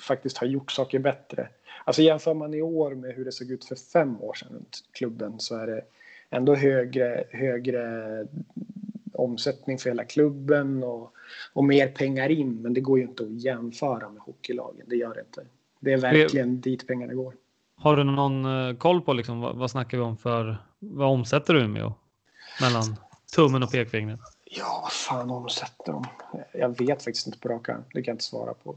faktiskt har gjort saker bättre. Alltså jämför man i år med hur det såg ut för fem år sedan runt klubben så är det ändå högre, högre omsättning för hela klubben och, och mer pengar in. Men det går ju inte att jämföra med hockeylagen. Det gör det inte. Det är verkligen dit pengarna går. Har du någon eh, koll på liksom, vad, vad snackar vi om för vad omsätter du med mellan tummen och pekfingret? Ja, vad fan omsätter de? Jag vet faktiskt inte på rak arm. Det kan jag inte svara på.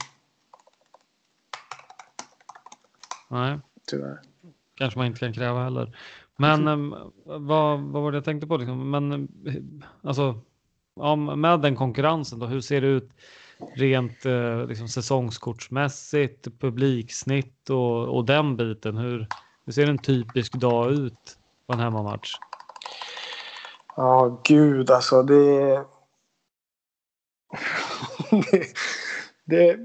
Nej. Tyvärr. Kanske man inte kan kräva heller. Men mm. vad, vad var det jag tänkte på? Liksom? Men eh, alltså, ja, med den konkurrensen då, hur ser det ut rent eh, liksom, säsongskortsmässigt, publiksnitt och, och den biten? Hur, hur ser en typisk dag ut på en hemmamatch? Ja, oh, gud alltså. Det, det, det,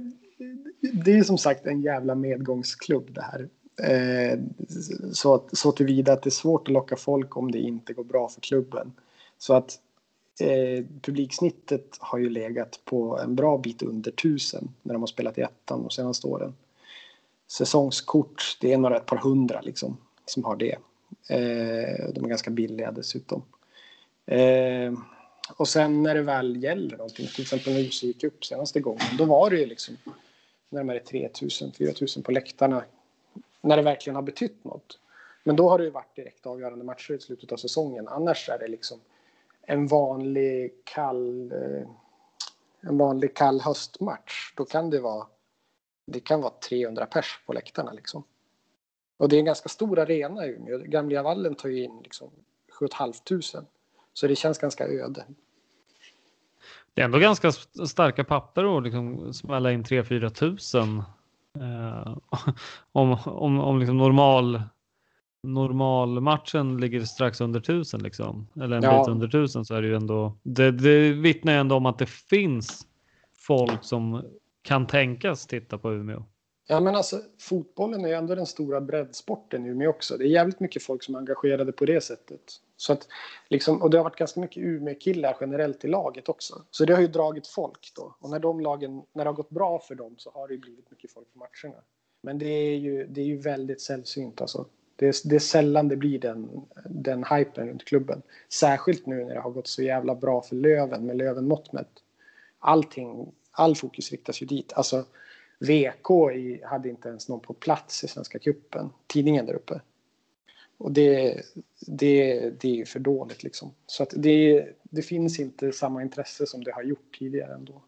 det är som sagt en jävla medgångsklubb det här. Eh, så, så tillvida att det är svårt att locka folk om det inte går bra för klubben. Så att eh, publiksnittet har ju legat på en bra bit under tusen när de har spelat i ettan de senaste åren. Säsongskort, det är några ett par hundra liksom som har det. Eh, de är ganska billiga dessutom. Eh, och sen när det väl gäller någonting, till exempel när UC gick upp senaste gången, då var det ju liksom närmare 3000, 4000 på läktarna när det verkligen har betytt något. Men då har det ju varit direkt avgörande matcher i slutet av säsongen. Annars är det liksom en vanlig kall, eh, en vanlig kall höstmatch. Då kan det vara, det kan vara 300 pers på läktarna liksom. Och det är en ganska stor arena i Umeå. Gamla vallen tar ju in liksom 7 500. Så det känns ganska öde. Det är ändå ganska starka papper att liksom smälla in 3-4 tusen Eh, om om, om liksom normal normalmatchen ligger strax under tusen liksom, eller en ja. bit under tusen så är det ju ändå, det, det vittnar ju ändå om att det finns folk som kan tänkas titta på Umeå. Ja men alltså fotbollen är ju ändå den stora breddsporten i Umeå också. Det är jävligt mycket folk som är engagerade på det sättet. Så att, liksom, och det har varit ganska mycket Umeå-killar generellt i laget också. Så det har ju dragit folk då. Och när de lagen, när det har gått bra för dem så har det ju blivit mycket folk på matcherna. Men det är ju, det är ju väldigt sällsynt alltså. Det är, det är sällan det blir den, den hypen runt klubben. Särskilt nu när det har gått så jävla bra för Löven med Löven mått mätt. Allting, all fokus riktas ju dit. Alltså VK i, hade inte ens någon på plats i Svenska cupen, tidningen där uppe. Och det, det, det är för dåligt liksom. Så att det, det finns inte samma intresse som det har gjort tidigare ändå.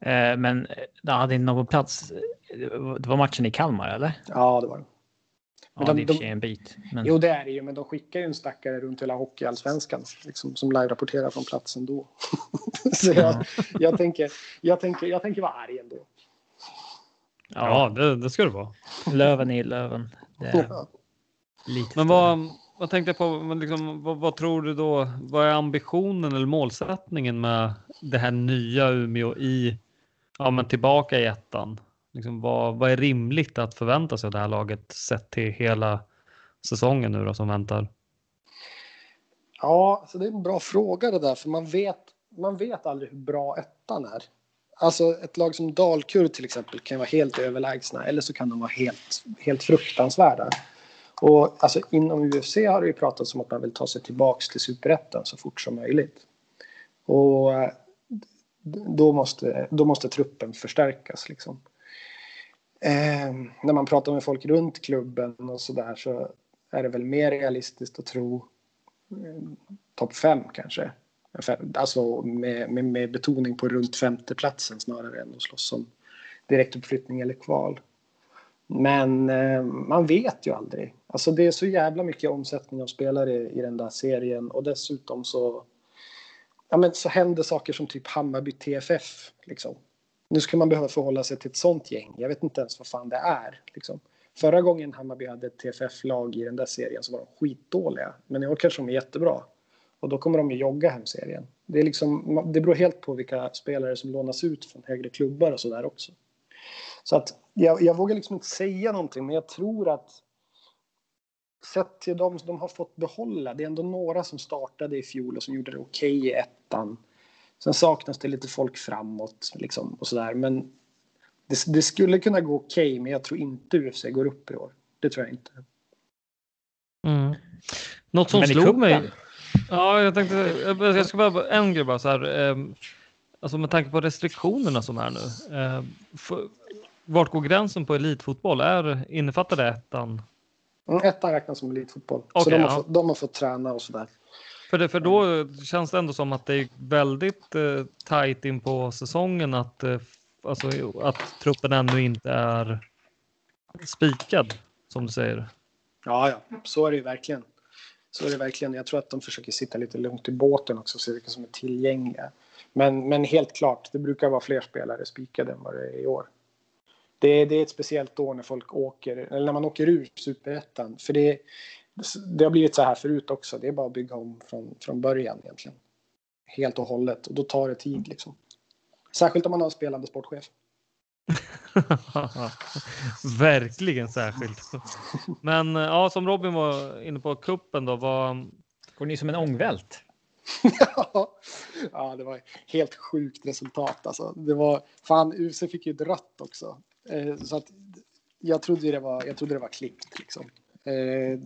Eh, men det hade inte någon plats. Det var matchen i Kalmar eller? Ja, det var det. Ja, de, det är de, en bit. Men... Jo, det är det ju, men de skickar ju en stackare runt hela hockeyallsvenskan liksom, som live-rapporterar från platsen då. Så jag, jag, tänker, jag, tänker, jag tänker vara arg ändå. Ja, det, det ska det vara. Löven i Löven. Ja. Lite men vad, vad tänkte jag på? Liksom, vad, vad, tror du då? Vad är ambitionen eller målsättningen med det här nya Umeå i ja, men tillbaka i ettan? Liksom, vad, vad är rimligt att förvänta sig av det här laget sett till hela säsongen nu då som väntar? Ja, så det är en bra fråga det där, för man vet, man vet aldrig hur bra ettan är. Alltså ett lag som Dalkurd till exempel kan vara helt överlägsna eller så kan de vara helt, helt fruktansvärda. Och alltså inom UFC har det ju pratats om att man vill ta sig tillbaks till superettan så fort som möjligt. Och då måste, då måste truppen förstärkas liksom. Eh, när man pratar med folk runt klubben och så där så är det väl mer realistiskt att tro eh, topp fem kanske. Alltså med, med, med, betoning på runt femteplatsen snarare än att slåss om direktuppflyttning eller kval. Men eh, man vet ju aldrig. Alltså det är så jävla mycket omsättning av spelare i den där serien och dessutom så, ja men så händer saker som typ Hammarby TFF. Liksom. Nu ska man behöva förhålla sig till ett sånt gäng. Jag vet inte ens vad fan det är. Liksom. Förra gången Hammarby hade ett TFF-lag i den där serien så var de skitdåliga. Men i år kanske de är jättebra. Och då kommer de ju jogga hem serien. Det, är liksom, det beror helt på vilka spelare som lånas ut från högre klubbar och sådär också. Så att jag, jag vågar liksom inte säga någonting, men jag tror att sett till dem som de har fått behålla, det är ändå några som startade i fjol och som gjorde det okej okay i ettan. Sen saknas det lite folk framåt liksom och sådär, men det, det, skulle kunna gå okej, okay, men jag tror inte UFC går upp i år. Det tror jag inte. Mm. Något som slog mig. Ja, jag tänkte, jag ska bara en grej bara så här. Ehm, alltså med tanke på restriktionerna som är nu. Ehm, vart går gränsen på elitfotboll? Är, innefattar det ettan? Mm, ettan räknas som elitfotboll. Okay, så de har, ja. fått, de har fått träna och sådär. För, det, för då känns det ändå som att det är väldigt eh, tajt in på säsongen att, eh, alltså, att truppen ännu inte är spikad, som du säger. Ja, ja, så är det ju verkligen. Så är det verkligen. Jag tror att de försöker sitta lite lugnt i båten också och se vilka som är tillgängliga. Men, men helt klart, det brukar vara fler spelare spikade än vad det är i år det, är, det är ett speciellt år när folk åker, eller när man åker ur superettan. För det, det har blivit så här förut också. Det är bara att bygga om från, från början egentligen. Helt och hållet. Och då tar det tid liksom. Särskilt om man har en spelande sportchef. Verkligen särskilt. Men ja, som Robin var inne på kuppen då. Var... Går ni som en ångvält? ja, det var helt sjukt resultat alltså. Det var fan, UC fick ju ett rött också. Eh, så att jag trodde det var, jag trodde det var klippt liksom. Eh,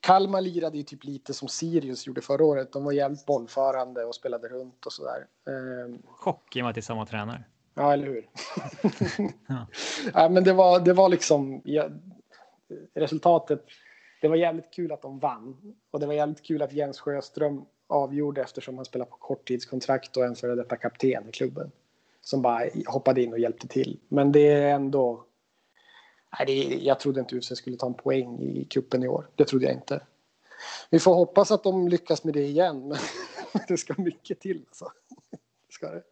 Kalmar lirade ju typ lite som Sirius gjorde förra året. De var jävligt bollförande och spelade runt och sådär. Eh, Chock i och med att det är samma tränare. Ja, eller hur? ja. ja. men det var, det var liksom ja, resultatet. Det var jävligt kul att de vann och det var jävligt kul att Jens Sjöström avgjorde eftersom han spelar på korttidskontrakt och en före detta kapten i klubben som bara hoppade in och hjälpte till. Men det är ändå... Nej, jag trodde inte UFC skulle ta en poäng i kuppen i år. Det trodde jag inte. Vi får hoppas att de lyckas med det igen, men det ska mycket till. Alltså. Ska det.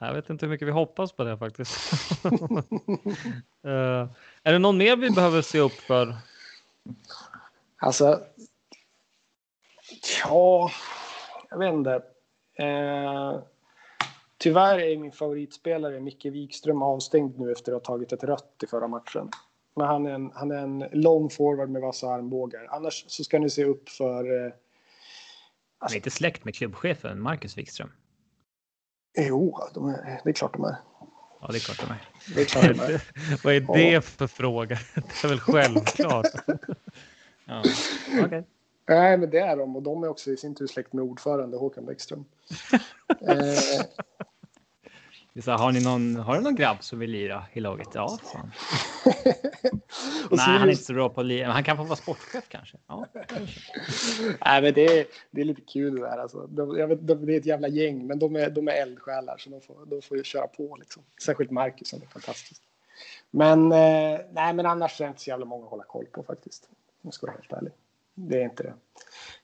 Jag vet inte hur mycket vi hoppas på det faktiskt. uh, är det någon mer vi behöver se upp för? Alltså. Ja, jag vet inte. Uh, Tyvärr är min favoritspelare Micke Wikström avstängd nu efter att ha tagit ett rött i förra matchen. Men han är en, han är en lång forward med vassa armbågar. Annars så ska ni se upp för... Eh, han är inte släkt med klubbchefen Marcus Wikström? Jo, de är, det är klart de är. Ja, det är klart de är. Det är klart de är. Vad är det ja. för fråga? Det är väl självklart. ja. Okay. Nej, men det är de och de är också i sin tur släkt med ordförande Håkan Bäckström. eh, så här, har, ni någon, har du någon grabb som vill lira i laget? Ja, fan. Nej, han är inte så bra på att lira. Men han kan få vara sportchef kanske. Ja, kanske. Nej, men det är, det är lite kul det där. Alltså. De, jag vet, de, det är ett jävla gäng, men de är, de är eldsjälar så de får, de får ju köra på. Liksom. Särskilt Marcus, han är fantastisk. Men, eh, nej, men annars är det inte så jävla många att hålla koll på faktiskt. Om jag ska vara helt ärlig. Det är inte det.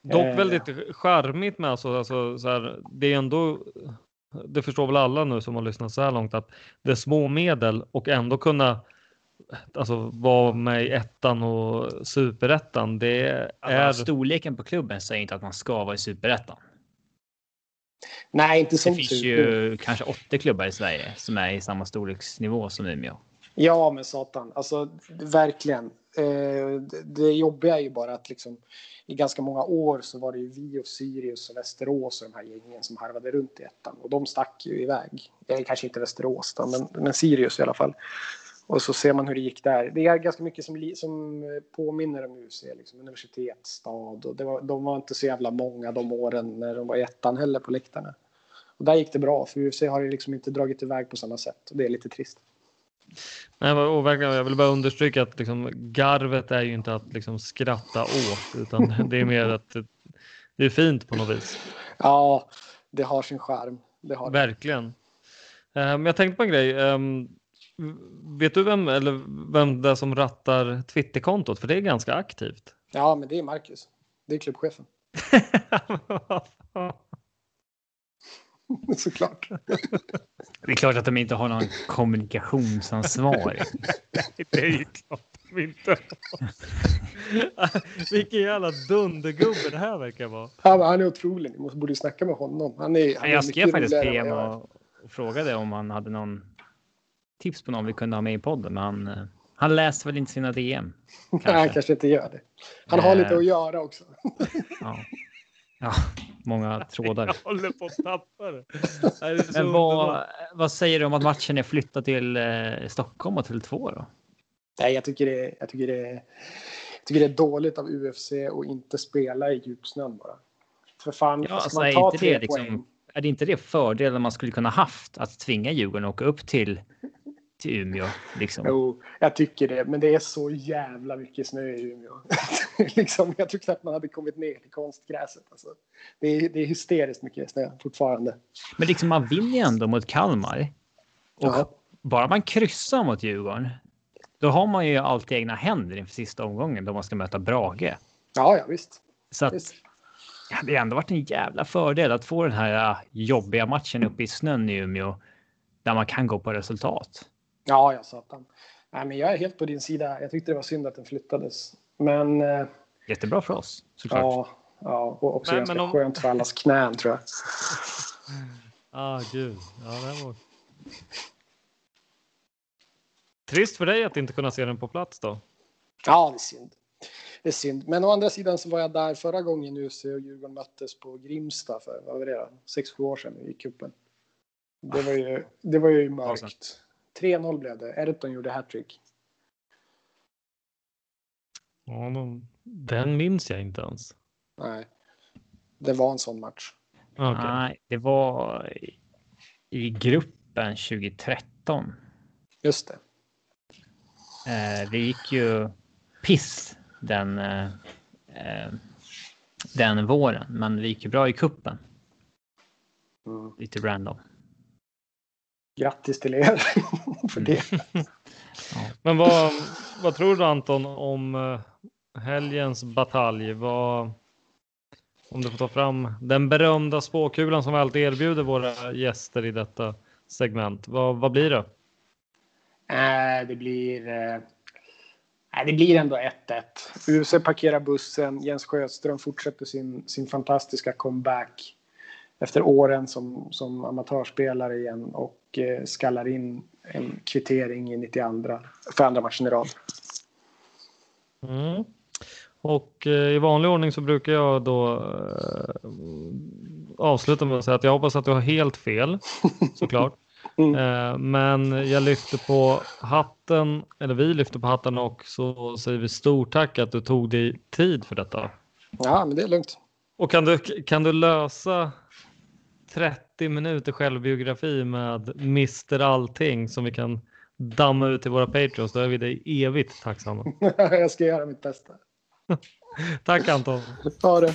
Dock Eh, väldigt charmigt med alltså, alltså så här, det är ändå det förstår väl alla nu som har lyssnat så här långt att det är små medel och ändå kunna alltså vara med i ettan och superettan. Det Alltså, är Storleken på klubben säger inte att man ska vara i superettan. Nej, inte Det som finns super. ju kanske 80 klubbar i Sverige som är i samma storleksnivå som Umeå. Ja, men satan. Alltså, verkligen. Eh, det, jobbiga är ju bara att liksom, i ganska många år så var det ju vi och Sirius och Västerås och de här gängen som harvade runt i ettan. Och de stack ju iväg. Eller kanske inte Västerås då, men, men Sirius i alla fall. Och så ser man hur det gick där. Det är ganska mycket som, som påminner om UC, liksom universitetsstad. Och det var, de var inte så jävla många de åren när de var i ettan heller på läktarna. Och där gick det bra, för UC har ju liksom inte dragit iväg på samma sätt. Och det är lite trist. Nej, och verkligen, jag vill bara understryka att liksom, garvet är ju inte att liksom, skratta åt utan det är mer att det, är fint på något vis. Ja, det har sin charm. Det har. Verkligen. Eh, Men jag tänkte på en grej. Ehm, Vet du vem, eller vem det är som rattar Twitterkontot? För det är ganska aktivt. Ja, men det är Marcus. Det är klubbchefen. Såklart. Det är klart att de inte har någon kommunikationsansvarig. det är ju klart de inte har. Vilken jävla dundergubbe det här verkar vara. Han, han är otrolig. Ni måste, borde snacka med honom. Han är, han är Jag skrev faktiskt PM och, och frågade om han hade någon tips på någon vi kunde ha med i podden. Men han, eh, han läste väl inte sina DM. Nej, han kanske inte gör det. Han har Eh. lite att göra också. Ja, ja många trådar. Jag håller på att tappa det. Det Men vad, vad säger du om att matchen är flyttad till eh, Stockholm och Tele2 då? Nej, jag tycker, det, jag, tycker det, jag tycker det är dåligt av UFC att inte spela i djupsnön bara. För fan, Ja, ska alltså, man är, ta inte tre det liksom, poäng? är det inte det fördelen man skulle kunna haft att tvinga Djurgården att åka upp till, till Umeå? Liksom? Jo, jag tycker det. Men det är så jävla mycket snö i Umeå. liksom, jag tror knappt man hade kommit ner till konstgräset. Alltså. Det, är, det är hysteriskt mycket snö fortfarande. Men liksom man vinner ju ändå mot Kalmar. Och Ja. bara man kryssar mot Djurgården, då har man ju allt i egna händer inför sista omgången då man ska möta Brage. Ja, ja visst. Så att, visst. ja, det har ändå varit en jävla fördel att få den här äh, jobbiga matchen uppe i snön i Umeå där man kan gå på resultat. Ja, ja, satan. Nej, men jag är helt på din sida. Jag tyckte det var synd att den flyttades. Men eh, Jättebra för oss såklart. ja, ja, och också Men- ganska men om- skönt för allas knän tror jag. Ah, gud. Ja, det var... Trist för dig att inte kunna se den på plats då. Ja, det är synd. Det är synd. Men å andra sidan så var jag där förra gången UC och Djurgården möttes på Grimsta för vad var det då? Sex, sju år sedan i cupen. Det var ju, det var ju mörkt. 3-0 blev det. Erton gjorde hattrick. Ja, de... Den minns jag inte ens. Nej, det var en sån match. Okej. Nej, det var i- i gruppen 2013. Just det. Eh, det gick ju piss den, eh, eh, den våren, men det gick ju bra i kuppen. Mm. Lite random. Grattis till er för det. Men vad, vad tror du Anton om eh, helgens batalj? Vad, om du får ta fram den berömda spåkulan som vi alltid erbjuder våra gäster i detta segment. Vad, vad blir det? Äh, det blir... Eh, det blir ändå 1-1. UC parkerar bussen. Jens Sjöström fortsätter sin, sin fantastiska comeback efter åren som, som amatörspelare igen och eh, skallar in en kvittering i 92 för andra matchen i rad. Mm. Och eh, i vanlig ordning så brukar jag då eh, avsluta med att säga att jag hoppas att du har helt fel såklart. Eh, men jag lyfter på hatten, eller vi lyfter på hatten och så säger vi stort tack att du tog dig tid för detta. Ja, men det är lugnt. Och kan du, kan du lösa 30 minuter självbiografi med Mr Allting som vi kan damma ut till våra Patreons. Då är vi dig evigt tacksamma. jag ska göra mitt bästa. Tack Anton. Ha det.